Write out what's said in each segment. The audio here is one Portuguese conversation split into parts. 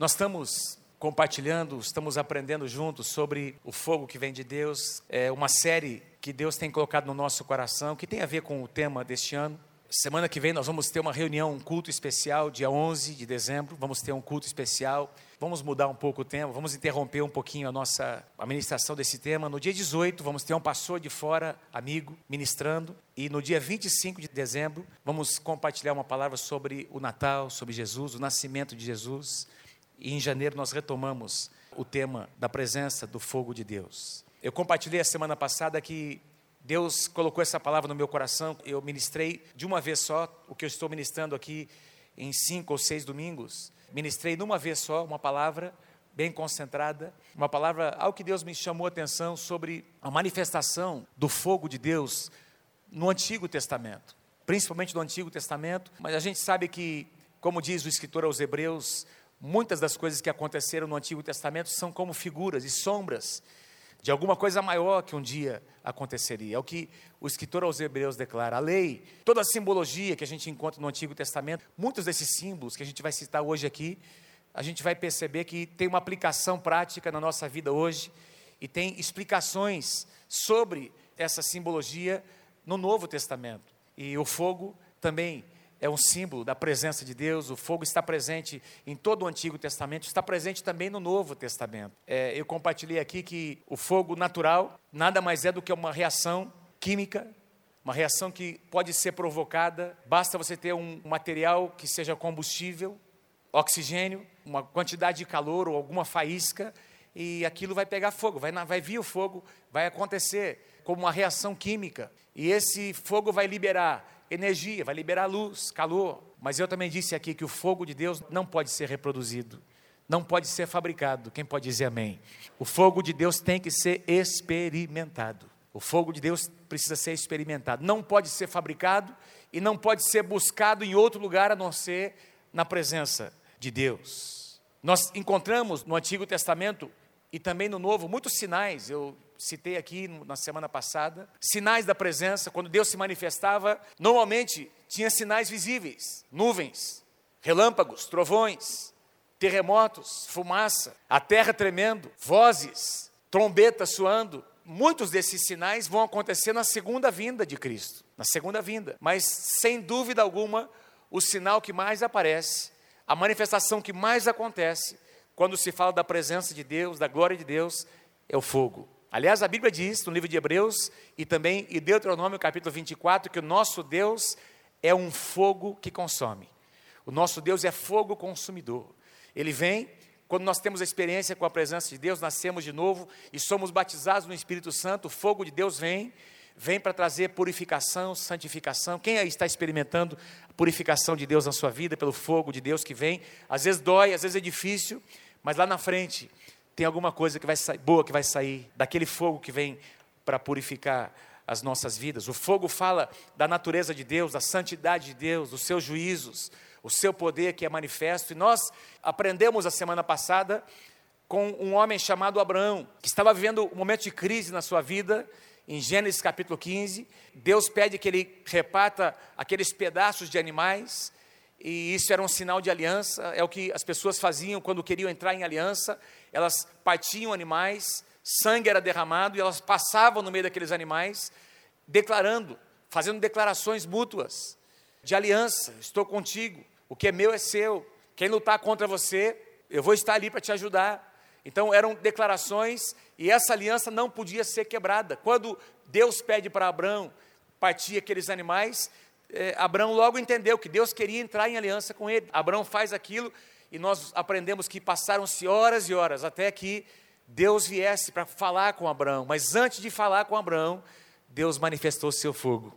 Nós estamos compartilhando, estamos aprendendo juntos sobre o fogo que vem de Deus. É uma série que Deus tem colocado no nosso coração, que tem a ver com o tema deste ano. Semana que vem nós vamos ter uma reunião, um culto especial, dia 11 de dezembro. Vamos ter um culto especial. Vamos mudar um pouco o tema, vamos interromper um pouquinho a nossa administração desse tema. No dia 18, vamos ter um pastor de fora, amigo, ministrando. E no dia 25 de dezembro, vamos compartilhar uma palavra sobre o Natal, sobre Jesus, o nascimento de Jesus. E em janeiro nós retomamos o tema da presença do fogo de Deus. Eu compartilhei a semana passada que Deus colocou essa palavra no meu coração, eu ministrei de uma vez só, o que eu estou ministrando aqui em cinco ou seis domingos. Ministrei numa vez só uma palavra bem concentrada, uma palavra ao que Deus me chamou a atenção sobre a manifestação do fogo de Deus no Antigo Testamento, principalmente no Antigo Testamento, mas a gente sabe que, como diz o escritor aos Hebreus, muitas das coisas que aconteceram no Antigo Testamento são como figuras e sombras de alguma coisa maior que um dia aconteceria. É o que o escritor aos Hebreus declara. A lei, toda a simbologia que a gente encontra no Antigo Testamento, muitos desses símbolos que a gente vai citar hoje aqui, a gente vai perceber que tem uma aplicação prática na nossa vida hoje e tem explicações sobre essa simbologia no Novo Testamento. E o fogo também é um símbolo da presença de Deus. O fogo está presente em todo o Antigo Testamento, está presente também no Novo Testamento. É, eu compartilhei aqui que o fogo natural nada mais é do que uma reação química, uma reação que pode ser provocada. Basta você ter um material que seja combustível, oxigênio, uma quantidade de calor ou alguma faísca e aquilo vai pegar fogo, vai, vai vir o fogo, vai acontecer como uma reação química. E esse fogo vai liberar energia, vai liberar luz, calor. Mas eu também disse aqui que o fogo de Deus não pode ser reproduzido, não pode ser fabricado. Quem pode dizer amém? O fogo de Deus tem que ser experimentado. O fogo de Deus precisa ser experimentado. Não pode ser fabricado e não pode ser buscado em outro lugar a não ser na presença de Deus. Nós encontramos no Antigo Testamento e também no Novo muitos sinais. Eu citei aqui na semana passada, sinais da presença, quando Deus se manifestava, normalmente tinha sinais visíveis: nuvens, relâmpagos, trovões, terremotos, fumaça, a terra tremendo, vozes, trombetas soando. Muitos desses sinais vão acontecer na segunda vinda de Cristo, na segunda vinda. Mas sem dúvida alguma, o sinal que mais aparece, a manifestação que mais acontece quando se fala da presença de Deus, da glória de Deus, é o fogo. Aliás, a Bíblia diz no livro de Hebreus e também em Deuteronômio capítulo 24 que o nosso Deus é um fogo que consome. O nosso Deus é fogo consumidor. Ele vem quando nós temos a experiência com a presença de Deus, nascemos de novo e somos batizados no Espírito Santo, o fogo de Deus vem, vem para trazer purificação, santificação. Quem aí está experimentando a purificação de Deus na sua vida, pelo fogo de Deus que vem? Às vezes dói, às vezes é difícil, mas lá na frente tem alguma coisa que vai sair, boa que vai sair daquele fogo que vem para purificar as nossas vidas. O fogo fala da natureza de Deus, da santidade de Deus, dos seus juízos, o seu poder que é manifesto. E nós aprendemos a semana passada com um homem chamado Abraão, que estava vivendo um momento de crise na sua vida. Em Gênesis capítulo 15, Deus pede que ele repata aqueles pedaços de animais e isso era um sinal de aliança, é o que as pessoas faziam quando queriam entrar em aliança, elas partiam animais, sangue era derramado e elas passavam no meio daqueles animais, declarando, fazendo declarações mútuas de aliança: estou contigo, o que é meu é seu, quem lutar contra você, eu vou estar ali para te ajudar. Então eram declarações e essa aliança não podia ser quebrada. Quando Deus pede para Abraão partir aqueles animais, é, Abraão logo entendeu que Deus queria entrar em aliança com ele. Abraão faz aquilo e nós aprendemos que passaram-se horas e horas até que Deus viesse para falar com Abraão. Mas antes de falar com Abraão, Deus manifestou seu fogo.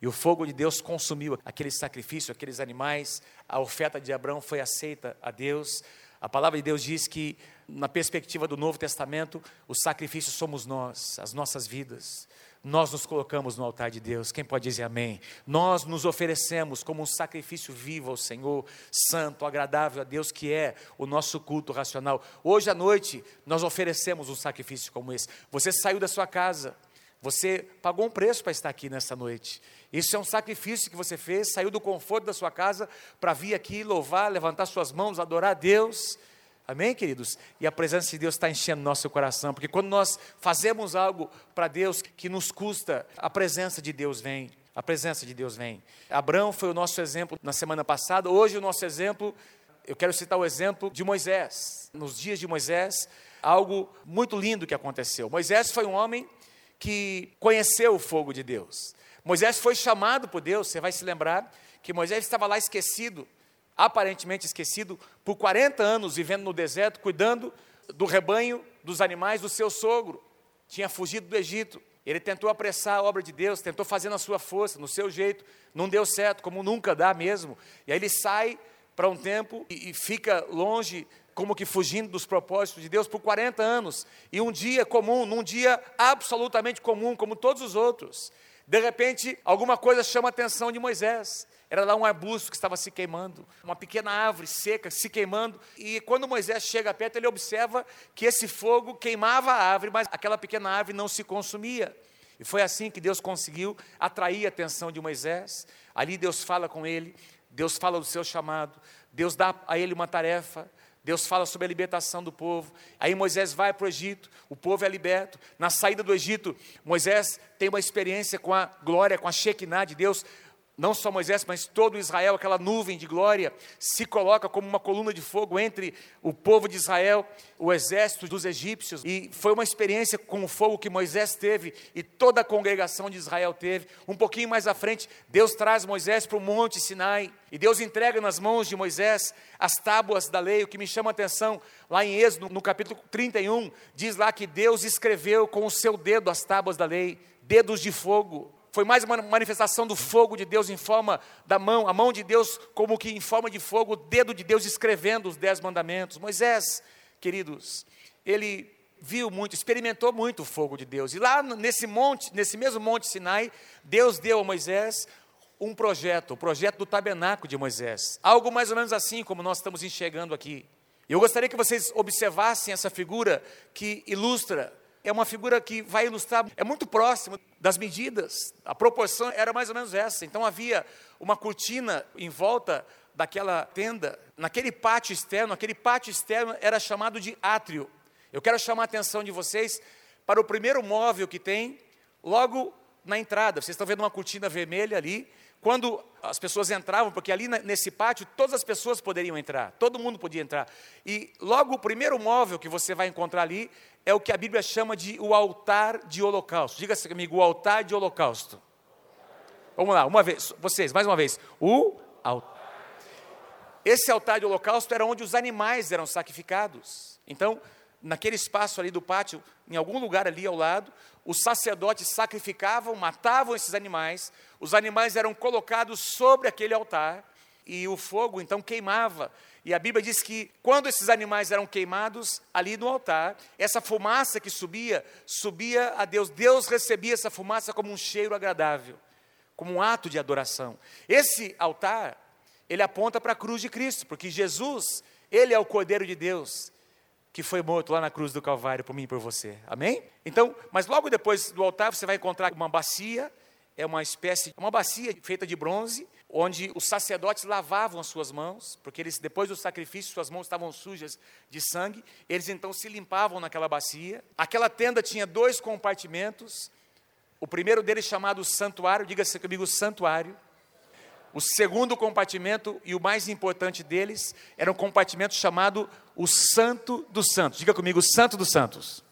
E o fogo de Deus consumiu aquele sacrifício, aqueles animais. A oferta de Abraão foi aceita a Deus. A palavra de Deus diz que, na perspectiva do Novo Testamento, o sacrifício somos nós, as nossas vidas nós nos colocamos no altar de Deus. Quem pode dizer amém? Nós nos oferecemos como um sacrifício vivo ao Senhor, santo, agradável a Deus, que é o nosso culto racional. Hoje à noite, nós oferecemos um sacrifício como esse. Você saiu da sua casa, você pagou um preço para estar aqui nessa noite. Isso é um sacrifício que você fez, saiu do conforto da sua casa para vir aqui louvar, levantar suas mãos, adorar a Deus. Amém, queridos? E a presença de Deus está enchendo nosso coração, porque quando nós fazemos algo para Deus que nos custa, a presença de Deus vem. A presença de Deus vem. Abraão foi o nosso exemplo na semana passada. Hoje, o nosso exemplo, eu quero citar o exemplo de Moisés. Nos dias de Moisés, algo muito lindo que aconteceu. Moisés foi um homem que conheceu o fogo de Deus. Moisés foi chamado por Deus, você vai se lembrar que Moisés estava lá esquecido, aparentemente esquecido, por 40 anos vivendo no deserto, cuidando do rebanho, dos animais do seu sogro. Tinha fugido do Egito. Ele tentou apressar a obra de Deus, tentou fazer na sua força, no seu jeito, não deu certo, como nunca dá mesmo. E aí ele sai para um tempo e, e fica longe, como que fugindo dos propósitos de Deus por 40 anos. E um dia comum, num dia absolutamente comum, como todos os outros, de repente, alguma coisa chama a atenção de Moisés. Era lá um arbusto que estava se queimando, uma pequena árvore seca se queimando. E quando Moisés chega perto, ele observa que esse fogo queimava a árvore, mas aquela pequena árvore não se consumia. E foi assim que Deus conseguiu atrair a atenção de Moisés. Ali Deus fala com ele, Deus fala do seu chamado, Deus dá a ele uma tarefa, Deus fala sobre a libertação do povo. Aí Moisés vai para o Egito, o povo é liberto. Na saída do Egito, Moisés tem uma experiência com a glória, com a Shekinah de Deus não só Moisés, mas todo Israel, aquela nuvem de glória, se coloca como uma coluna de fogo entre o povo de Israel, o exército dos egípcios, e foi uma experiência com o fogo que Moisés teve e toda a congregação de Israel teve. Um pouquinho mais à frente, Deus traz Moisés para o Monte Sinai, e Deus entrega nas mãos de Moisés as tábuas da lei. O que me chama a atenção, lá em Êxodo, no capítulo 31, diz lá que Deus escreveu com o seu dedo as tábuas da lei, dedos de fogo. Foi mais uma manifestação do fogo de Deus em forma da mão, a mão de Deus como que em forma de fogo, o dedo de Deus escrevendo os dez mandamentos. Moisés, queridos, ele viu muito, experimentou muito o fogo de Deus. E lá nesse monte, nesse mesmo monte Sinai, Deus deu a Moisés um projeto, o projeto do tabernáculo de Moisés. Algo mais ou menos assim como nós estamos enxergando aqui. Eu gostaria que vocês observassem essa figura que ilustra é uma figura que vai ilustrar, é muito próximo das medidas, a proporção era mais ou menos essa. Então havia uma cortina em volta daquela tenda, naquele pátio externo, aquele pátio externo era chamado de átrio. Eu quero chamar a atenção de vocês para o primeiro móvel que tem, logo na entrada. Vocês estão vendo uma cortina vermelha ali, quando as pessoas entravam, porque ali nesse pátio todas as pessoas poderiam entrar, todo mundo podia entrar. E logo o primeiro móvel que você vai encontrar ali é o que a Bíblia chama de o altar de holocausto. Diga-se comigo, o altar de holocausto. Vamos lá, uma vez, vocês, mais uma vez. O altar. Esse altar de holocausto era onde os animais eram sacrificados. Então, naquele espaço ali do pátio, em algum lugar ali ao lado, os sacerdotes sacrificavam, matavam esses animais, os animais eram colocados sobre aquele altar e o fogo então queimava. E a Bíblia diz que quando esses animais eram queimados ali no altar, essa fumaça que subia, subia a Deus. Deus recebia essa fumaça como um cheiro agradável, como um ato de adoração. Esse altar, ele aponta para a cruz de Cristo, porque Jesus, ele é o Cordeiro de Deus que foi morto lá na cruz do Calvário por mim e por você. Amém? Então, mas logo depois do altar você vai encontrar uma bacia, é uma espécie, uma bacia feita de bronze, onde os sacerdotes lavavam as suas mãos, porque eles depois do sacrifício suas mãos estavam sujas de sangue, eles então se limpavam naquela bacia. Aquela tenda tinha dois compartimentos. O primeiro deles chamado santuário, diga-se comigo santuário. O segundo compartimento e o mais importante deles era um compartimento chamado o Santo dos Santos. Diga comigo, Santo dos Santos.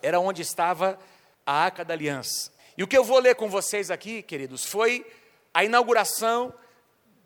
Era onde estava a Arca da Aliança. E o que eu vou ler com vocês aqui, queridos, foi a inauguração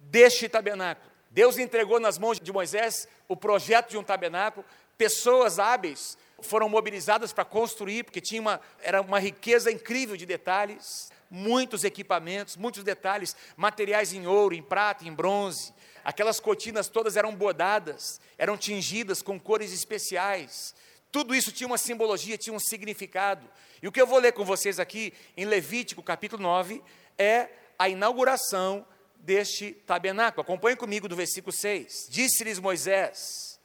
deste tabernáculo. Deus entregou nas mãos de Moisés o projeto de um tabernáculo, pessoas hábeis foram mobilizadas para construir, porque tinha uma, era uma riqueza incrível de detalhes muitos equipamentos, muitos detalhes, materiais em ouro, em prata, em bronze. Aquelas cortinas todas eram bordadas, eram tingidas com cores especiais. Tudo isso tinha uma simbologia, tinha um significado. E o que eu vou ler com vocês aqui em Levítico capítulo 9 é a inauguração deste tabernáculo. Acompanhe comigo do versículo 6. Disse-lhes Moisés: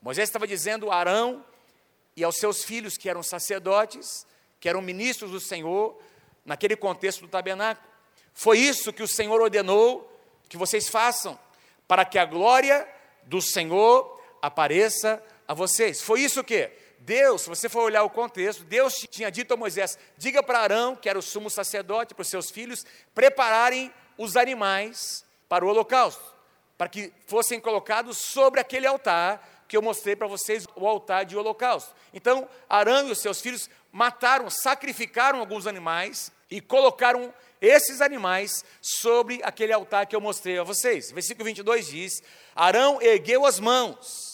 Moisés estava dizendo a Arão e aos seus filhos, que eram sacerdotes, que eram ministros do Senhor, naquele contexto do tabernáculo. Foi isso que o Senhor ordenou que vocês façam, para que a glória do Senhor apareça a vocês. Foi isso que Deus, se você for olhar o contexto, Deus tinha dito a Moisés: diga para Arão, que era o sumo sacerdote, para os seus filhos, prepararem os animais para o holocausto, para que fossem colocados sobre aquele altar que eu mostrei para vocês, o altar de holocausto. Então, Arão e os seus filhos mataram, sacrificaram alguns animais e colocaram esses animais sobre aquele altar que eu mostrei a vocês. Versículo 22 diz: Arão ergueu as mãos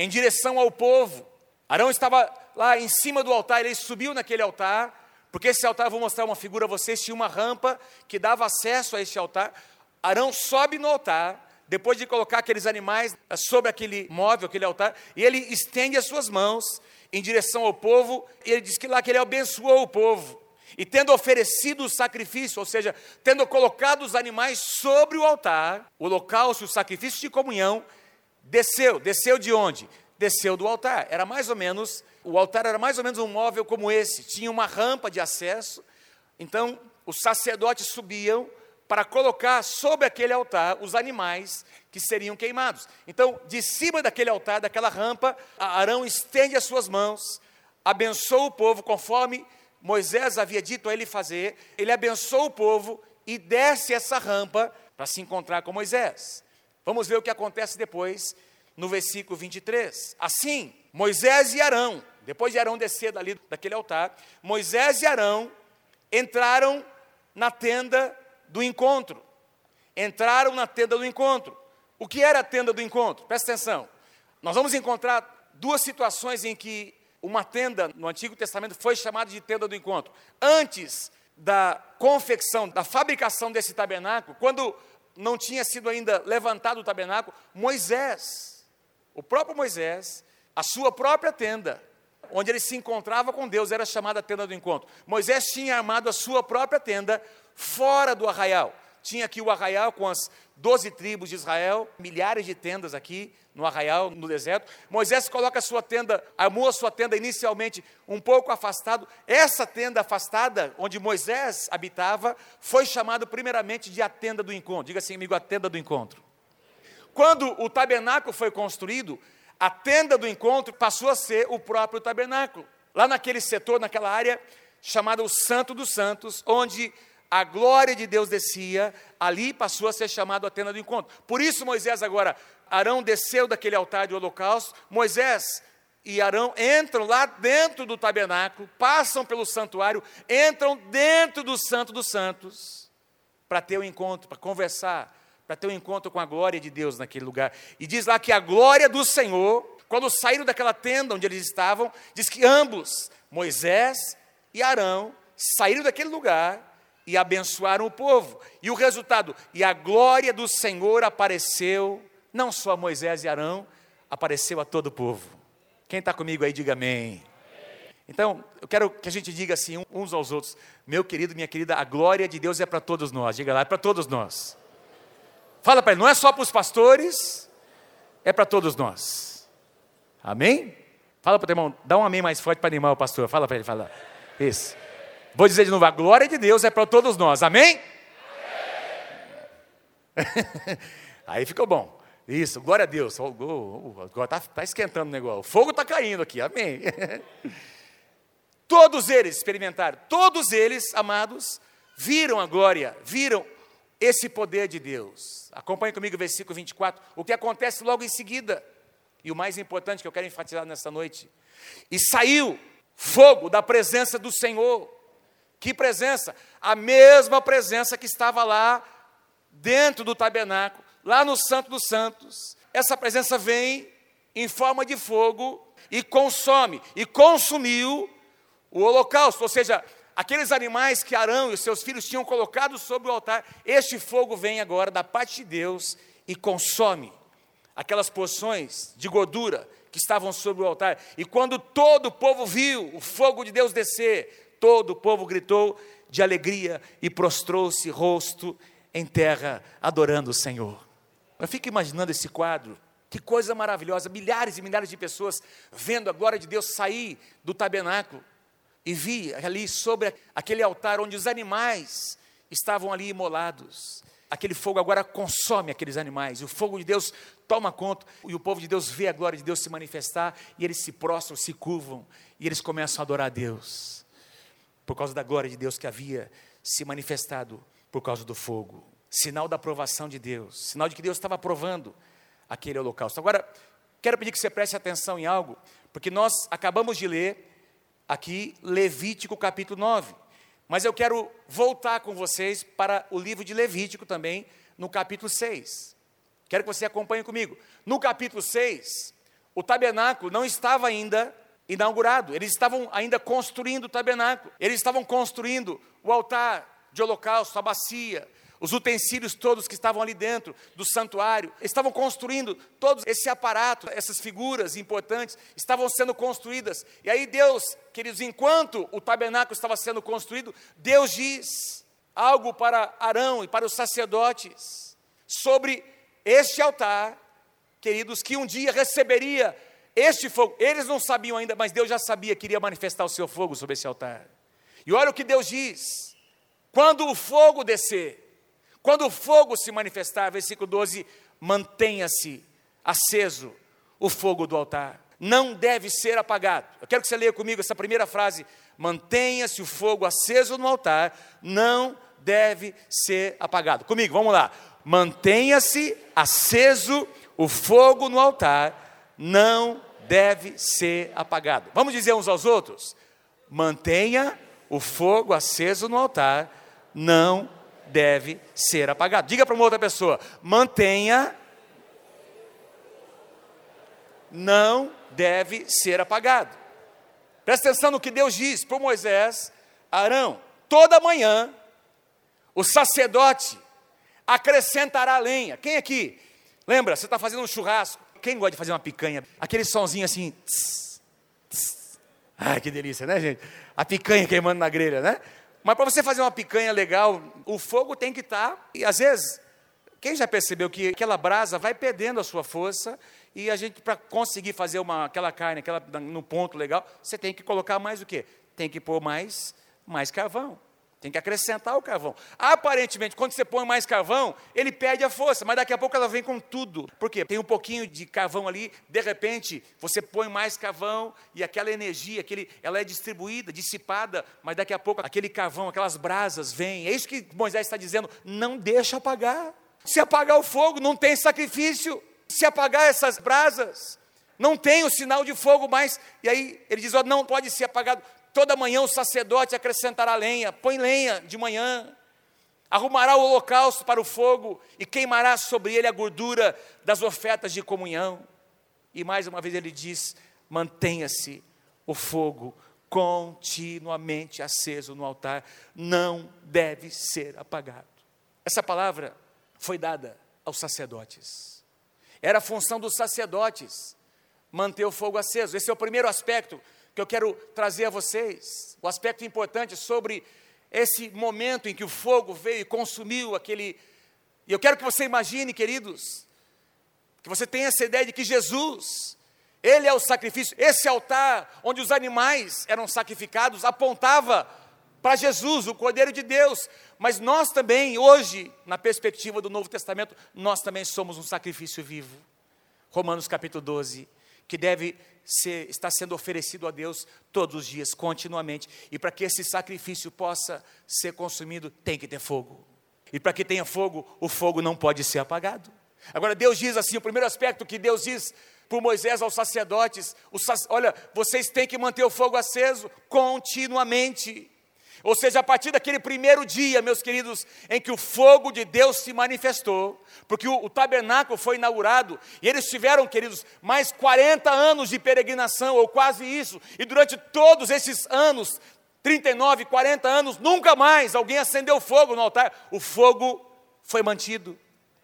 em direção ao povo. Arão estava lá em cima do altar, ele subiu naquele altar, porque esse altar, eu vou mostrar uma figura a vocês, tinha uma rampa que dava acesso a este altar. Arão sobe no altar, depois de colocar aqueles animais sobre aquele móvel, aquele altar, e ele estende as suas mãos em direção ao povo, e ele diz que lá que ele abençoou o povo. E tendo oferecido o sacrifício, ou seja, tendo colocado os animais sobre o altar, o holocausto, o sacrifício de comunhão, desceu. Desceu de onde? Desceu do altar. Era mais ou menos, o altar era mais ou menos um móvel como esse. Tinha uma rampa de acesso. Então, os sacerdotes subiam para colocar sobre aquele altar os animais que seriam queimados. Então, de cima daquele altar, daquela rampa, Arão estende as suas mãos, abençoa o povo conforme Moisés havia dito a ele fazer, ele abençoa o povo e desce essa rampa para se encontrar com Moisés. Vamos ver o que acontece depois no versículo 23. Assim, Moisés e Arão, depois de Arão descer dali daquele altar, Moisés e Arão entraram na tenda do encontro. Entraram na tenda do encontro. O que era a tenda do encontro? Presta atenção. Nós vamos encontrar duas situações em que uma tenda no Antigo Testamento foi chamada de tenda do encontro. Antes da confecção, da fabricação desse tabernáculo, quando não tinha sido ainda levantado o tabernáculo, Moisés, o próprio Moisés, a sua própria tenda, onde ele se encontrava com Deus, era chamada tenda do encontro. Moisés tinha armado a sua própria tenda fora do arraial. Tinha aqui o arraial com as doze tribos de Israel, milhares de tendas aqui no arraial, no deserto. Moisés coloca a sua tenda, armou a sua tenda inicialmente um pouco afastado. Essa tenda afastada, onde Moisés habitava, foi chamado primeiramente de a tenda do encontro. Diga assim, amigo, a tenda do encontro. Quando o tabernáculo foi construído, a tenda do encontro passou a ser o próprio tabernáculo. Lá naquele setor, naquela área chamada o Santo dos Santos, onde a glória de Deus descia, ali passou a ser chamado a tenda do encontro. Por isso Moisés agora, Arão desceu daquele altar de holocausto, Moisés e Arão entram lá dentro do tabernáculo, passam pelo santuário, entram dentro do Santo dos Santos, para ter um encontro, para conversar, para ter um encontro com a glória de Deus naquele lugar. E diz lá que a glória do Senhor, quando saíram daquela tenda onde eles estavam, diz que ambos, Moisés e Arão, saíram daquele lugar e abençoaram o povo. E o resultado, e a glória do Senhor apareceu, não só a Moisés e Arão, apareceu a todo o povo. Quem está comigo aí, diga amém. Então, eu quero que a gente diga assim uns aos outros, meu querido, minha querida, a glória de Deus é para todos nós. Diga lá, é para todos nós. Fala para ele, não é só para os pastores, é para todos nós. Amém? Fala para o irmão, dá um amém mais forte para animar o pastor. Fala para ele, fala. Isso. Vou dizer de novo: a glória de Deus é para todos nós, amém? amém. Aí ficou bom. Isso, glória a Deus. Agora está tá esquentando o negócio. O fogo está caindo aqui, amém. Todos eles experimentaram, todos eles, amados, viram a glória, viram esse poder de Deus. Acompanhe comigo o versículo 24, o que acontece logo em seguida. E o mais importante que eu quero enfatizar nesta noite. E saiu fogo da presença do Senhor que presença? A mesma presença que estava lá dentro do tabernáculo, lá no Santo dos Santos. Essa presença vem em forma de fogo e consome, e consumiu o holocausto, ou seja, aqueles animais que Arão e seus filhos tinham colocado sobre o altar, este fogo vem agora da parte de Deus e consome aquelas porções de gordura que estavam sobre o altar. E quando todo o povo viu o fogo de Deus descer, todo o povo gritou de alegria e prostrou-se rosto em terra, adorando o Senhor. Eu fico imaginando esse quadro, que coisa maravilhosa, milhares e milhares de pessoas vendo a glória de Deus sair do tabernáculo. E vi ali sobre aquele altar onde os animais estavam ali imolados. aquele fogo agora consome aqueles animais, e o fogo de Deus toma conta, e o povo de Deus vê a glória de Deus se manifestar, e eles se prostram, se curvam, e eles começam a adorar a Deus, por causa da glória de Deus que havia se manifestado por causa do fogo sinal da aprovação de Deus, sinal de que Deus estava aprovando aquele holocausto. Agora, quero pedir que você preste atenção em algo, porque nós acabamos de ler aqui Levítico capítulo 9, mas eu quero voltar com vocês para o livro de Levítico também, no capítulo 6. Quero que você acompanhe comigo. No capítulo 6, o tabernáculo não estava ainda inaugurado, eles estavam ainda construindo o tabernáculo, eles estavam construindo o altar de holocausto, a bacia, os utensílios todos que estavam ali dentro do santuário, estavam construindo todo esse aparato, essas figuras importantes estavam sendo construídas. E aí Deus, queridos, enquanto o tabernáculo estava sendo construído, Deus diz algo para Arão e para os sacerdotes sobre este altar, queridos, que um dia receberia este fogo. Eles não sabiam ainda, mas Deus já sabia que iria manifestar o seu fogo sobre esse altar. E olha o que Deus diz: quando o fogo descer, quando o fogo se manifestar, versículo 12, mantenha-se aceso o fogo do altar. Não deve ser apagado. Eu quero que você leia comigo essa primeira frase. Mantenha-se o fogo aceso no altar, não deve ser apagado. Comigo, vamos lá. Mantenha-se aceso o fogo no altar, não deve ser apagado. Vamos dizer uns aos outros? Mantenha o fogo aceso no altar, não deve ser apagado. Diga para uma outra pessoa: mantenha, não deve ser apagado. Presta atenção no que Deus diz para Moisés, Arão: toda manhã o sacerdote acrescentará lenha. Quem aqui? Lembra, você está fazendo um churrasco. Quem gosta de fazer uma picanha? Aquele sonzinho assim. Tss, tss. Ai, que delícia, né, gente? A picanha queimando na grelha, né? Mas para você fazer uma picanha legal, o fogo tem que estar. Tá, e às vezes, quem já percebeu que aquela brasa vai perdendo a sua força e a gente, para conseguir fazer uma, aquela carne aquela, no ponto legal, você tem que colocar mais o quê? Tem que pôr mais, mais carvão. Tem que acrescentar o carvão. Aparentemente, quando você põe mais carvão, ele perde a força, mas daqui a pouco ela vem com tudo. Por quê? Tem um pouquinho de carvão ali, de repente, você põe mais carvão e aquela energia, aquele, ela é distribuída, dissipada, mas daqui a pouco aquele carvão, aquelas brasas vêm. É isso que Moisés está dizendo: não deixa apagar. Se apagar o fogo, não tem sacrifício. Se apagar essas brasas, não tem o sinal de fogo mais. E aí ele diz: não pode ser apagado. Toda manhã o sacerdote acrescentará lenha, põe lenha de manhã, arrumará o holocausto para o fogo e queimará sobre ele a gordura das ofertas de comunhão. E mais uma vez ele diz: mantenha-se o fogo continuamente aceso no altar, não deve ser apagado. Essa palavra foi dada aos sacerdotes. Era a função dos sacerdotes manter o fogo aceso. Esse é o primeiro aspecto que eu quero trazer a vocês, o aspecto importante sobre esse momento em que o fogo veio e consumiu aquele. E eu quero que você imagine, queridos, que você tenha essa ideia de que Jesus, Ele é o sacrifício, esse altar onde os animais eram sacrificados apontava para Jesus, o Cordeiro de Deus, mas nós também, hoje, na perspectiva do Novo Testamento, nós também somos um sacrifício vivo. Romanos capítulo 12, que deve ser, está sendo oferecido a Deus todos os dias, continuamente. E para que esse sacrifício possa ser consumido, tem que ter fogo. E para que tenha fogo, o fogo não pode ser apagado. Agora, Deus diz assim: o primeiro aspecto que Deus diz por Moisés aos sacerdotes: sac... olha, vocês têm que manter o fogo aceso continuamente. Ou seja, a partir daquele primeiro dia, meus queridos, em que o fogo de Deus se manifestou, porque o, o, tabernáculo foi inaugurado, e eles tiveram, queridos, mais 40 anos de peregrinação, ou quase isso, e durante todos esses anos, 39, 40 anos, nunca mais alguém acendeu fogo no altar, o fogo foi mantido.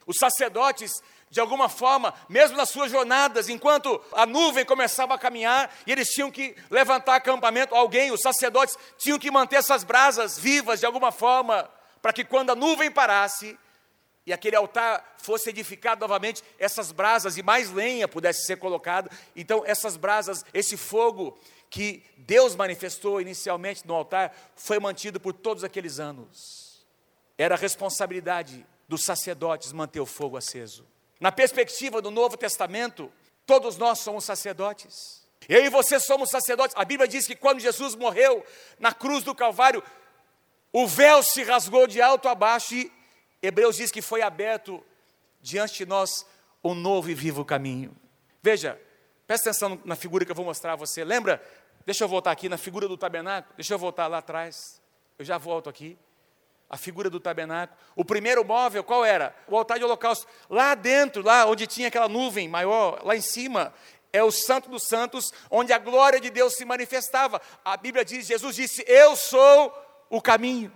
Os sacerdotes de alguma forma, mesmo nas suas jornadas, enquanto a nuvem começava a caminhar e eles tinham que levantar acampamento, alguém, os sacerdotes, tinham que manter essas brasas vivas de alguma forma, para que quando a nuvem parasse e aquele altar fosse edificado novamente, essas brasas e mais lenha pudesse ser colocada. Então, essas brasas, esse fogo que Deus manifestou inicialmente no altar, foi mantido por todos aqueles anos. Era a responsabilidade dos sacerdotes manter o fogo aceso. Na perspectiva do Novo Testamento, todos nós somos sacerdotes. Eu e você somos sacerdotes. A Bíblia diz que quando Jesus morreu na cruz do Calvário, o véu se rasgou de alto a baixo e Hebreus diz que foi aberto diante de nós um novo e vivo caminho. Veja, presta atenção na figura que eu vou mostrar a você. Lembra? Deixa eu voltar aqui na figura do tabernáculo. Deixa eu voltar lá atrás. Eu já volto aqui. A figura do tabernáculo. O primeiro móvel, qual era? O altar de holocausto. Lá dentro, lá onde tinha aquela nuvem maior, lá em cima, é o Santo dos Santos, onde a glória de Deus se manifestava. A Bíblia diz: Jesus disse: Eu sou o caminho,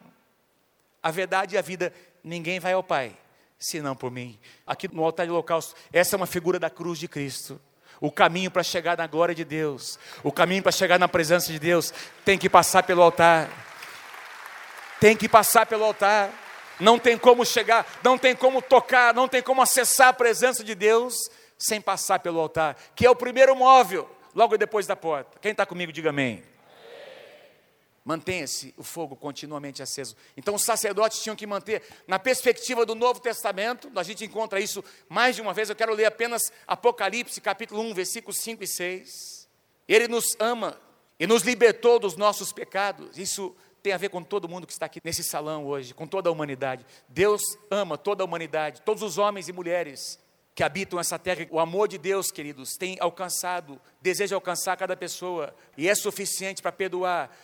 a verdade e a vida. Ninguém vai ao Pai senão por mim. Aqui no altar de holocausto, essa é uma figura da cruz de Cristo. O caminho para chegar na glória de Deus, o caminho para chegar na presença de Deus, tem que passar pelo altar. Tem que passar pelo altar. Não tem como chegar, não tem como tocar, não tem como acessar a presença de Deus sem passar pelo altar, que é o primeiro móvel, logo depois da porta. Quem está comigo, diga amém. Mantenha-se o fogo continuamente aceso. Então os sacerdotes tinham que manter, na perspectiva do Novo Testamento, a gente encontra isso mais de uma vez, eu quero ler apenas Apocalipse, capítulo 1, versículos 5 e 6. Ele nos ama e nos libertou dos nossos pecados. Isso tem a ver com todo mundo que está aqui nesse salão hoje, com toda a humanidade. Deus ama toda a humanidade, todos os homens e mulheres que habitam essa terra. O amor de Deus, queridos, tem alcançado, deseja alcançar cada pessoa e é suficiente para perdoar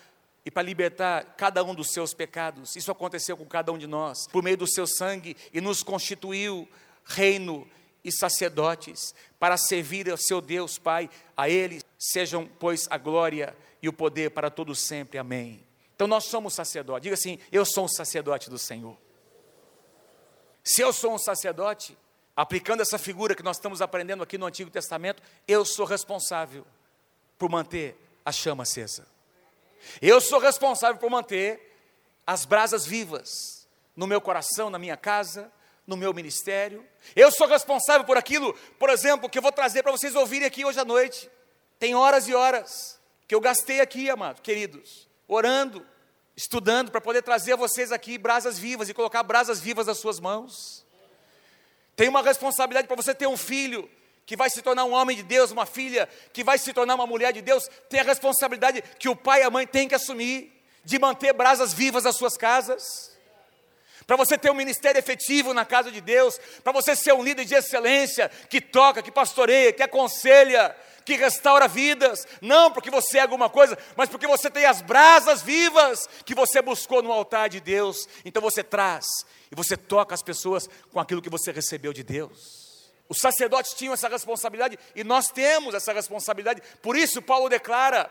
e para libertar cada um dos seus pecados. Isso aconteceu com cada um de nós, por meio do seu sangue, e nos constituiu reino e sacerdotes para servir ao seu Deus Pai. A Ele sejam, pois, a glória e o poder para todos sempre. Amém. Então nós somos sacerdotes. Diga assim: eu sou um sacerdote do Senhor. Se eu sou um sacerdote, aplicando essa figura que nós estamos aprendendo aqui no Antigo Testamento, eu sou responsável por manter a chama acesa. Eu sou responsável por manter as brasas vivas no meu coração, na minha casa, no meu ministério. Eu sou responsável por aquilo, por exemplo, que eu vou trazer para vocês ouvirem aqui hoje à noite. Tem horas e horas que eu gastei aqui, amados, queridos, orando, estudando para poder trazer a vocês aqui brasas vivas e colocar brasas vivas nas suas mãos. Tem uma responsabilidade para você ter um filho que vai se tornar um homem de Deus, uma filha que vai se tornar uma mulher de Deus, tem a responsabilidade que o pai e a mãe têm que assumir de manter brasas vivas nas suas casas. Para você ter um ministério efetivo na casa de Deus, para você ser um líder de excelência, que toca, que pastoreia, que aconselha, que restaura vidas, não porque você é alguma coisa, mas porque você tem as brasas vivas que você buscou no altar de Deus. Então você traz e você toca as pessoas com aquilo que você recebeu de Deus. Os sacerdotes tinham essa responsabilidade e nós temos essa responsabilidade. Por isso, Paulo declara,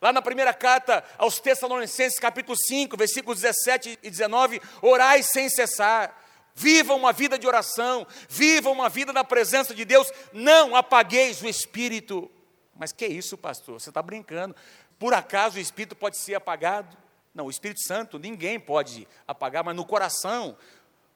lá na primeira carta aos Tessalonicenses, capítulo 5, versículos 17 e 19: Orai sem cessar. Viva uma vida de oração, viva uma vida na presença de Deus, não apagueis o espírito. Mas que isso, pastor? Você está brincando? Por acaso o espírito pode ser apagado? Não, o Espírito Santo ninguém pode apagar, mas no coração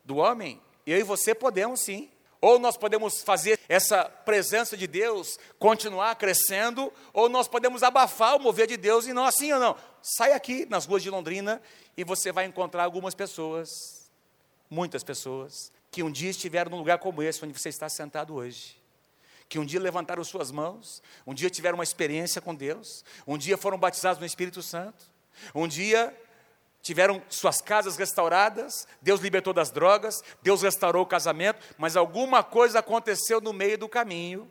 do homem, eu e você podemos sim. Ou nós podemos fazer essa presença de Deus continuar crescendo, ou nós podemos abafar o mover de Deus e não assim ou não. Sai aqui nas ruas de Londrina e você vai encontrar algumas pessoas, muitas pessoas, que um dia estiveram num lugar como esse, onde você está sentado hoje. Que um dia levantaram suas mãos, um dia tiveram uma experiência com Deus, um dia foram batizados no Espírito Santo, um dia tiveram suas casas restauradas, Deus libertou das drogas, Deus restaurou o casamento, mas alguma coisa aconteceu no meio do caminho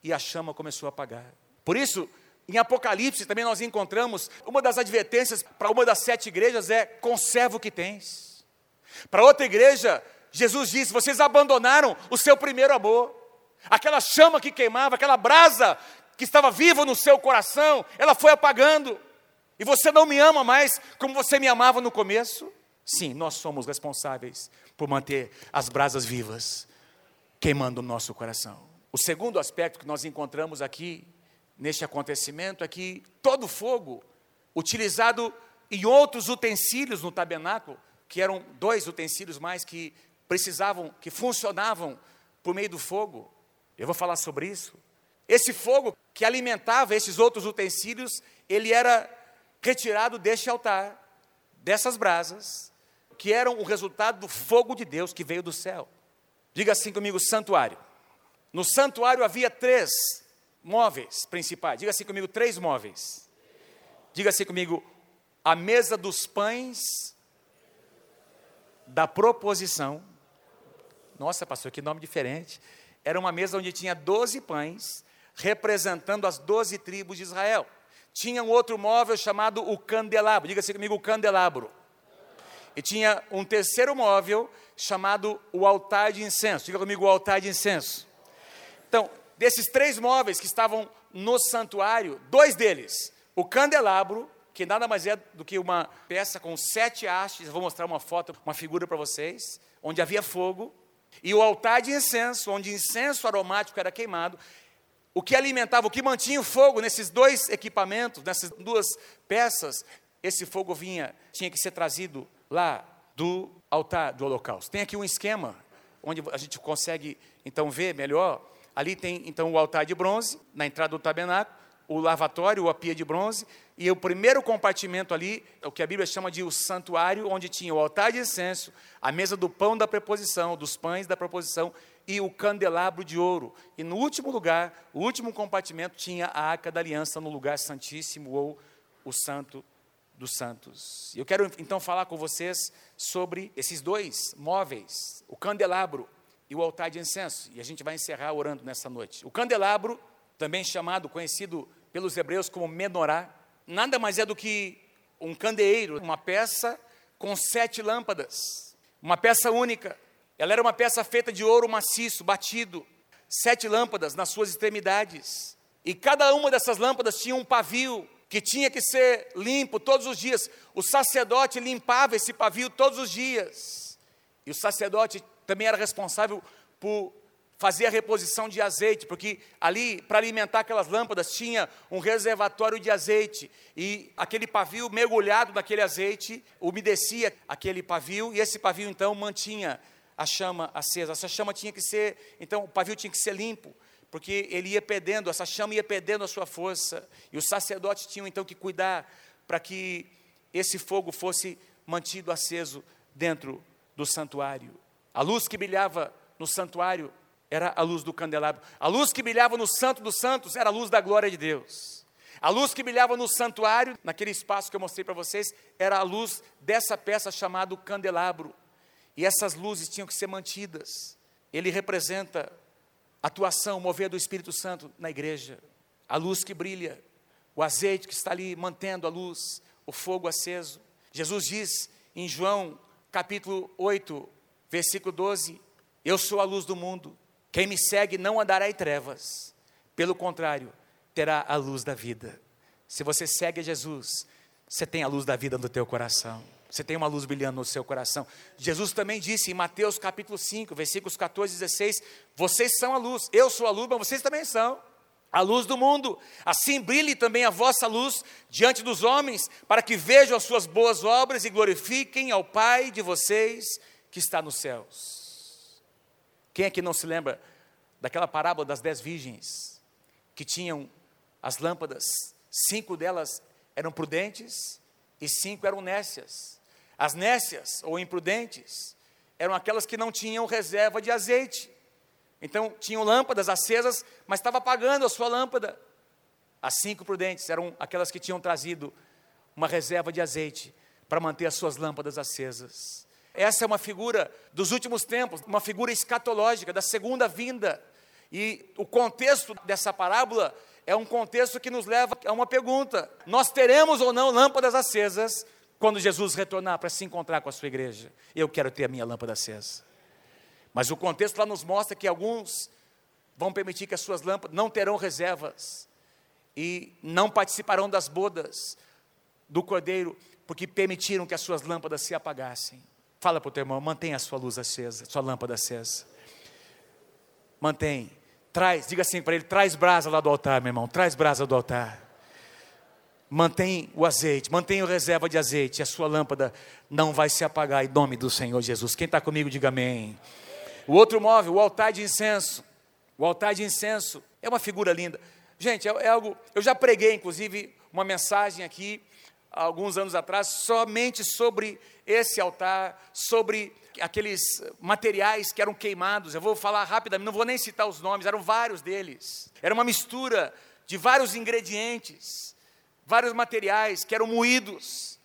e a chama começou a apagar. Por isso, em Apocalipse também nós encontramos uma das advertências para uma das sete igrejas é conserva o que tens. Para outra igreja, Jesus disse: vocês abandonaram o seu primeiro amor. Aquela chama que queimava, aquela brasa que estava viva no seu coração, ela foi apagando. E você não me ama mais como você me amava no começo? Sim, nós somos responsáveis por manter as brasas vivas, queimando o nosso coração. O segundo aspecto que nós encontramos aqui, neste acontecimento, é que todo fogo utilizado em outros utensílios no tabernáculo, que eram dois utensílios mais que precisavam, que funcionavam por meio do fogo. Eu vou falar sobre isso. Esse fogo que alimentava esses outros utensílios, ele era retirado deste altar, dessas brasas, que eram o resultado do fogo de Deus que veio do céu. Diga assim comigo: santuário. No santuário havia três móveis principais. Diga assim comigo: três móveis. Diga assim comigo: a mesa dos pães da proposição. Nossa, pastor, que nome diferente. Era uma mesa onde tinha doze pães, representando as doze tribos de Israel. Tinha um outro móvel chamado o candelabro. Diga assim comigo: o candelabro. E tinha um terceiro móvel chamado o altar de incenso. Diga comigo o altar de incenso. Então, desses três móveis que estavam no santuário, dois deles, o candelabro, que nada mais é do que uma peça com sete hastes, vou mostrar uma foto, uma figura para vocês, onde havia fogo, e o altar de incenso, onde incenso aromático era queimado, o que alimentava, o que mantinha o fogo nesses dois equipamentos, nessas duas peças, esse fogo vinha, tinha que ser trazido lá do altar do holocausto. Tem aqui um esquema onde a gente consegue então ver melhor. Ali tem então o altar de bronze na entrada do tabernáculo, o lavatório, a pia de bronze, e o primeiro compartimento ali, o que a Bíblia chama de o santuário, onde tinha o altar de incenso, a mesa do pão da preposição, dos pães da preposição e o candelabro de ouro. E no último lugar, o último compartimento tinha a arca da aliança no lugar santíssimo ou o santo dos santos. Eu quero então falar com vocês sobre esses dois móveis, o candelabro e o altar de incenso. E a gente vai encerrar orando nessa noite. O candelabro, também chamado, conhecido pelos hebreus como menorá, nada mais é do que um candeeiro, uma peça com sete lâmpadas, uma peça única. Ela era uma peça feita de ouro maciço, batido, sete lâmpadas nas suas extremidades. E cada uma dessas lâmpadas tinha um pavio que tinha que ser limpo todos os dias. O sacerdote limpava esse pavio todos os dias. E o sacerdote também era responsável por fazer a reposição de azeite, porque ali, para alimentar aquelas lâmpadas, tinha um reservatório de azeite, e aquele pavio mergulhado naquele azeite umedecia aquele pavio, e esse pavio então mantinha a chama acesa. Essa chama tinha que ser, então o pavio tinha que ser limpo porque ele ia perdendo, essa chama ia perdendo a sua força, e os sacerdotes tinham então que cuidar para que esse fogo fosse mantido aceso dentro do santuário. A luz que brilhava no santuário era a luz do candelabro. A luz que brilhava no Santo dos Santos era a luz da glória de Deus. A luz que brilhava no santuário, naquele espaço que eu mostrei para vocês, era a luz dessa peça chamada candelabro. E essas luzes tinham que ser mantidas. Ele representa atuação, mover do Espírito Santo na igreja, a luz que brilha, o azeite que está ali mantendo a luz, o fogo aceso. Jesus diz em João capítulo 8, versículo 12: Eu sou a luz do mundo, quem me segue não andará em trevas, pelo contrário, terá a luz da vida. Se você segue Jesus, você tem a luz da vida no teu coração. Você tem uma luz brilhando no seu coração. Jesus também disse em Mateus capítulo 5, versículos 14 e 16: Vocês são a luz, eu sou a luz, mas vocês também são a luz do mundo. Assim brilhe também a vossa luz diante dos homens, para que vejam as suas boas obras e glorifiquem ao Pai de vocês que está nos céus. Quem que não se lembra daquela parábola das dez virgens que tinham as lâmpadas? Cinco delas eram prudentes e cinco eram nécias. As nécias ou imprudentes eram aquelas que não tinham reserva de azeite. Então, tinham lâmpadas acesas, mas estava apagando a sua lâmpada. As cinco prudentes eram aquelas que tinham trazido uma reserva de azeite para manter as suas lâmpadas acesas. Essa é uma figura dos últimos tempos, uma figura escatológica da segunda vinda. E o contexto dessa parábola é um contexto que nos leva a uma pergunta: nós teremos ou não lâmpadas acesas quando Jesus retornar para se encontrar com a sua igreja, eu quero ter a minha lâmpada acesa. Mas o contexto lá nos mostra que alguns vão permitir que as suas lâmpadas não terão reservas e não participarão das bodas do cordeiro, porque permitiram que as suas lâmpadas se apagassem. Fala para o teu irmão, mantenha a sua luz acesa, sua lâmpada acesa. Mantém. Traz, diga assim para ele: traz brasa lá do altar, meu irmão, traz brasa do altar mantém o azeite, mantém a reserva de azeite, a sua lâmpada não vai se apagar em nome do Senhor Jesus. Quem está comigo, diga amém. O outro móvel, o altar de incenso. O altar de incenso é uma figura linda. Gente, é, é algo. Eu já preguei, inclusive, uma mensagem aqui alguns anos atrás, somente sobre esse altar, sobre aqueles materiais que eram queimados. Eu vou falar rapidamente, não vou nem citar os nomes, eram vários deles. Era uma mistura de vários ingredientes, vários materiais que eram moídos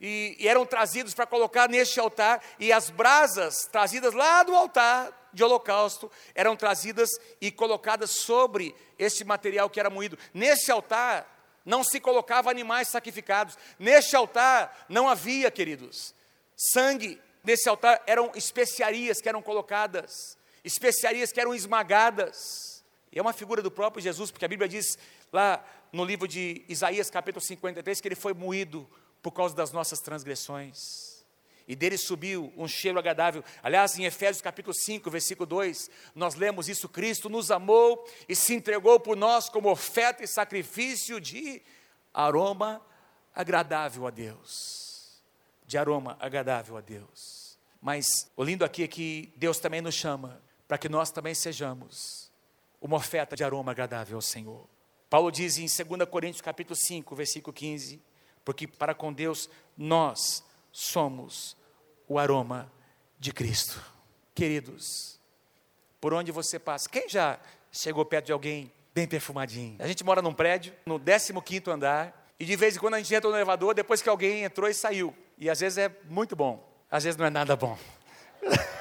e, eram trazidos para colocar neste altar, e as brasas trazidas lá do altar de holocausto eram trazidas e colocadas sobre esse material que era moído. Nesse altar não se colocava animais sacrificados. Neste altar não havia, queridos, sangue. Nesse altar eram especiarias que eram colocadas, especiarias que eram esmagadas. E é uma figura do próprio Jesus, porque a Bíblia diz lá no livro de Isaías, capítulo 53, que ele foi moído por causa das nossas transgressões e dele subiu um cheiro agradável. Aliás, em Efésios capítulo 5, versículo 2, nós lemos isso: Cristo nos amou e se entregou por nós como oferta e sacrifício de aroma agradável a Deus. De aroma agradável a Deus. Mas o lindo aqui é que Deus também nos chama para que nós também sejamos uma oferta de aroma agradável ao Senhor. Paulo diz em 2 Coríntios capítulo 5, versículo 15, porque para com Deus nós somos o aroma de Cristo. Queridos, por onde você passa, quem já chegou perto de alguém bem perfumadinho? A gente mora num prédio, no 15 andar, e de vez em quando a gente entra no elevador depois que alguém entrou e saiu. E às vezes é muito bom, às vezes não é nada bom.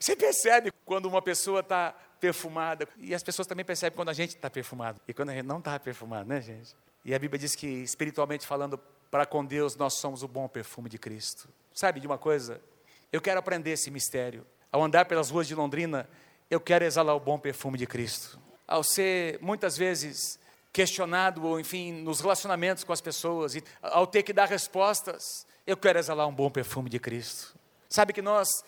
Você percebe quando uma pessoa está perfumada, e as pessoas também percebem quando a gente está perfumado, e quando a gente não está perfumado, né, gente? E a Bíblia diz que, espiritualmente falando, para com Deus nós somos o bom perfume de Cristo. Sabe de uma coisa? Eu quero aprender esse mistério. Ao andar pelas ruas de Londrina, eu quero exalar o bom perfume de Cristo. Ao ser muitas vezes questionado, ou enfim, nos relacionamentos com as pessoas, e ao ter que dar respostas, eu quero exalar um bom perfume de Cristo. Sabe que nós,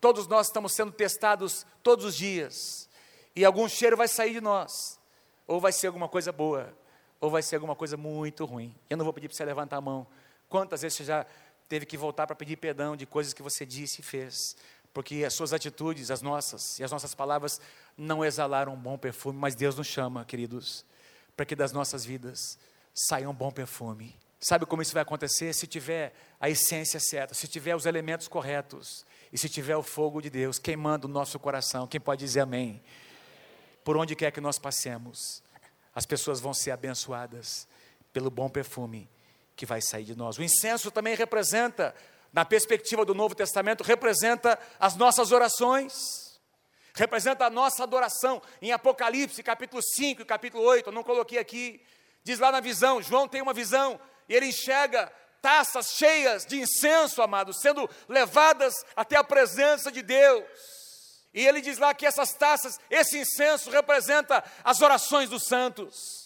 todos nós estamos sendo testados todos os dias, e algum cheiro vai sair de nós, ou vai ser alguma coisa boa, ou vai ser alguma coisa muito ruim. Eu não vou pedir para você levantar a mão. Quantas vezes você já teve que voltar para pedir perdão de coisas que você disse e fez? Porque as suas atitudes, as nossas e as nossas palavras não exalaram um bom perfume, mas Deus nos chama, queridos, para que das nossas vidas saia um bom perfume. Sabe como isso vai acontecer? Se tiver a essência certa, se tiver os elementos corretos e se tiver o fogo de Deus queimando o nosso coração. Quem pode dizer amém? Por onde quer que nós passemos, as pessoas vão ser abençoadas pelo bom perfume que vai sair de nós. O incenso também representa, na perspectiva do Novo Testamento, representa as nossas orações, representa a nossa adoração. Em Apocalipse, capítulo 5 e capítulo 8, eu não coloquei aqui, diz lá na visão, João tem uma visão, e ele enxerga taças cheias de incenso, amados, sendo levadas até a presença de Deus. E ele diz lá que essas taças, esse incenso representa as orações dos santos.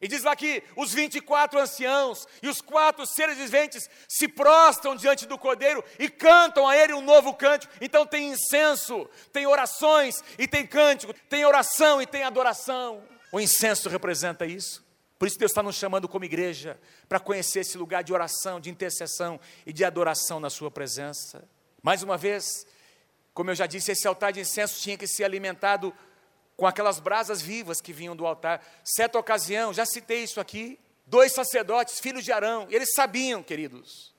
E diz lá que os 24 anciãos e os quatro seres viventes se prostam diante do Cordeiro e cantam a ele um novo cântico. Então tem incenso, tem orações e tem cântico, tem oração e tem adoração. O incenso representa isso. Por isso Deus está nos chamando como igreja para conhecer esse lugar de oração, de intercessão e de adoração na Sua presença. Mais uma vez, como eu já disse, esse altar de incenso tinha que ser alimentado com aquelas brasas vivas que vinham do altar. Certa ocasião, já citei isso aqui, dois sacerdotes, filhos de Arão, eles sabiam, queridos,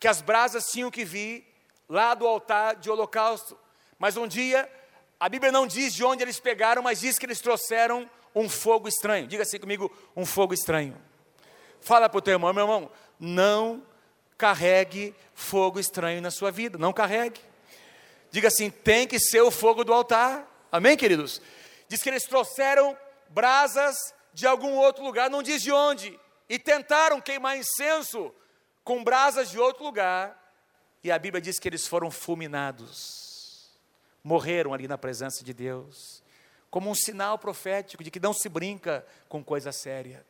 que as brasas tinham que vir lá do altar de holocausto. Mas um dia, a Bíblia não diz de onde eles pegaram, mas diz que eles trouxeram um fogo estranho. Diga assim comigo, um fogo estranho. Fala para o teu irmão, meu irmão, não carregue fogo estranho na sua vida, não carregue. Diga assim: tem que ser o fogo do altar. Amém, queridos? Diz que eles trouxeram brasas de algum outro lugar, não diz de onde, e tentaram queimar incenso com brasas de outro lugar. E a Bíblia diz que eles foram fulminados, morreram ali na presença de Deus, como um sinal profético de que não se brinca com coisa séria.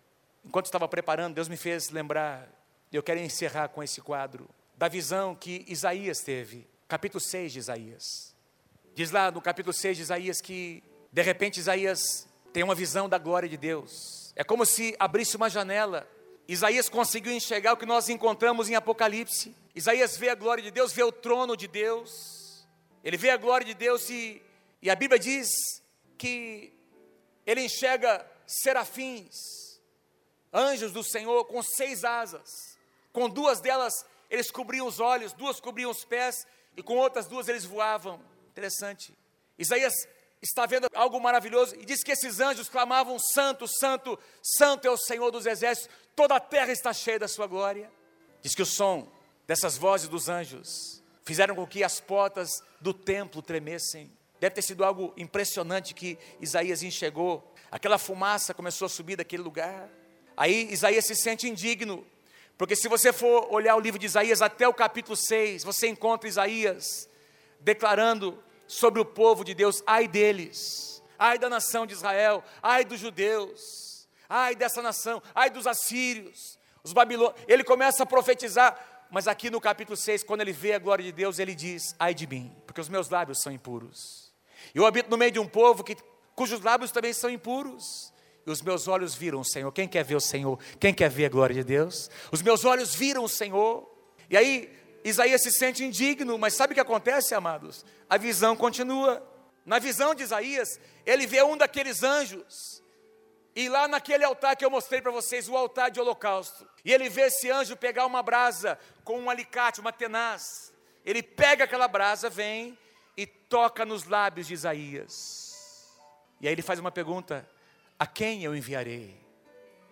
Enquanto estava preparando, Deus me fez lembrar, eu quero encerrar com esse quadro, da visão que Isaías teve capítulo 6 de Isaías. Diz lá no capítulo 6 de Isaías que, de repente, Isaías tem uma visão da glória de Deus. É como se abrisse uma janela. Isaías conseguiu enxergar o que nós encontramos em Apocalipse. Isaías vê a glória de Deus, vê o trono de Deus. Ele vê a glória de Deus e, e a Bíblia diz que ele enxerga serafins anjos do Senhor com seis asas. Com duas delas eles cobriam os olhos, duas cobriam os pés, e com outras duas eles voavam. Interessante. Isaías está vendo algo maravilhoso e diz que esses anjos clamavam: Santo, Santo, Santo é o Senhor dos exércitos, toda a terra está cheia da sua glória. Diz que o som dessas vozes dos anjos fizeram com que as portas do templo tremessem. Deve ter sido algo impressionante que Isaías enxergou. Aquela fumaça começou a subir daquele lugar. Aí Isaías se sente indigno, porque se você for olhar o livro de Isaías até o capítulo 6, você encontra Isaías declarando sobre o povo de Deus, ai deles, ai da nação de Israel, ai dos judeus, ai dessa nação, ai dos assírios, os babilônios. Ele começa a profetizar, mas aqui no capítulo 6, quando ele vê a glória de Deus, ele diz: ai de mim, porque os meus lábios são impuros. Eu habito no meio de um povo que, cujos lábios também são impuros. Os meus olhos viram o Senhor. Quem quer ver o Senhor? Quem quer ver a glória de Deus? Os meus olhos viram o Senhor. E aí Isaías se sente indigno, mas sabe o que acontece, amados? A visão continua. Na visão de Isaías, ele vê um daqueles anjos, e lá naquele altar que eu mostrei para vocês, o altar de holocausto, e ele vê esse anjo pegar uma brasa com um alicate, uma tenaz. Ele pega aquela brasa, vem e toca nos lábios de Isaías. E aí ele faz uma pergunta: A quem eu enviarei?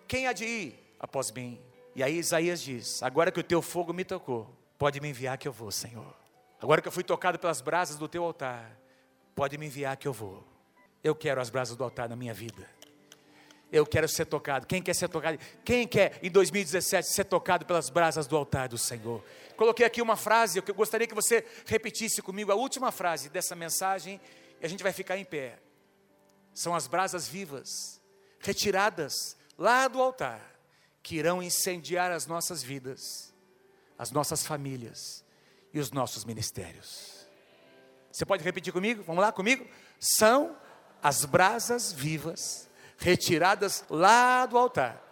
Quem há de ir após mim? E aí Isaías diz: Agora que o teu fogo me tocou, Pode me enviar que eu vou, Senhor. Agora que eu fui tocado pelas brasas do teu altar, pode me enviar que eu vou. Eu quero as brasas do altar na minha vida. Eu quero ser tocado. Quem quer ser tocado? Quem quer em 2017 ser tocado pelas brasas do altar do Senhor? Coloquei aqui uma frase, eu gostaria que você repetisse comigo a última frase dessa mensagem e a gente vai ficar em pé. São as brasas vivas, retiradas lá do altar, que irão incendiar as nossas vidas as nossas famílias e os nossos ministérios. Você pode repetir comigo? Vamos lá comigo? São as brasas vivas retiradas lá do altar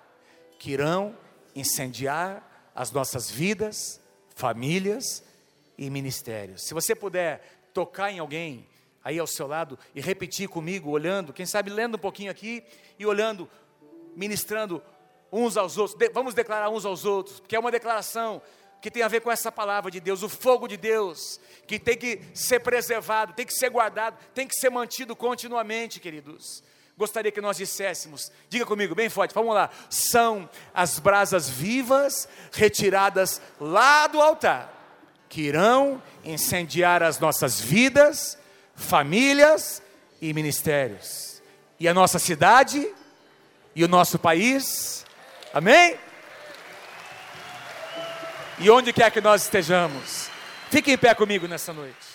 que irão incendiar as nossas vidas, famílias e ministérios. Se você puder tocar em alguém aí ao seu lado e repetir comigo, olhando, quem sabe lendo um pouquinho aqui e olhando, ministrando uns aos outros. De, vamos declarar uns aos outros, porque é uma declaração que tem a ver com essa palavra de Deus, o fogo de Deus, que tem que ser preservado, tem que ser guardado, tem que ser mantido continuamente, queridos. Gostaria que nós disséssemos, diga comigo bem forte, vamos lá. São as brasas vivas retiradas lá do altar, que irão incendiar as nossas vidas, famílias e ministérios, e a nossa cidade e o nosso país. Amém? e onde quer que nós estejamos. Fique em pé comigo nessa noite.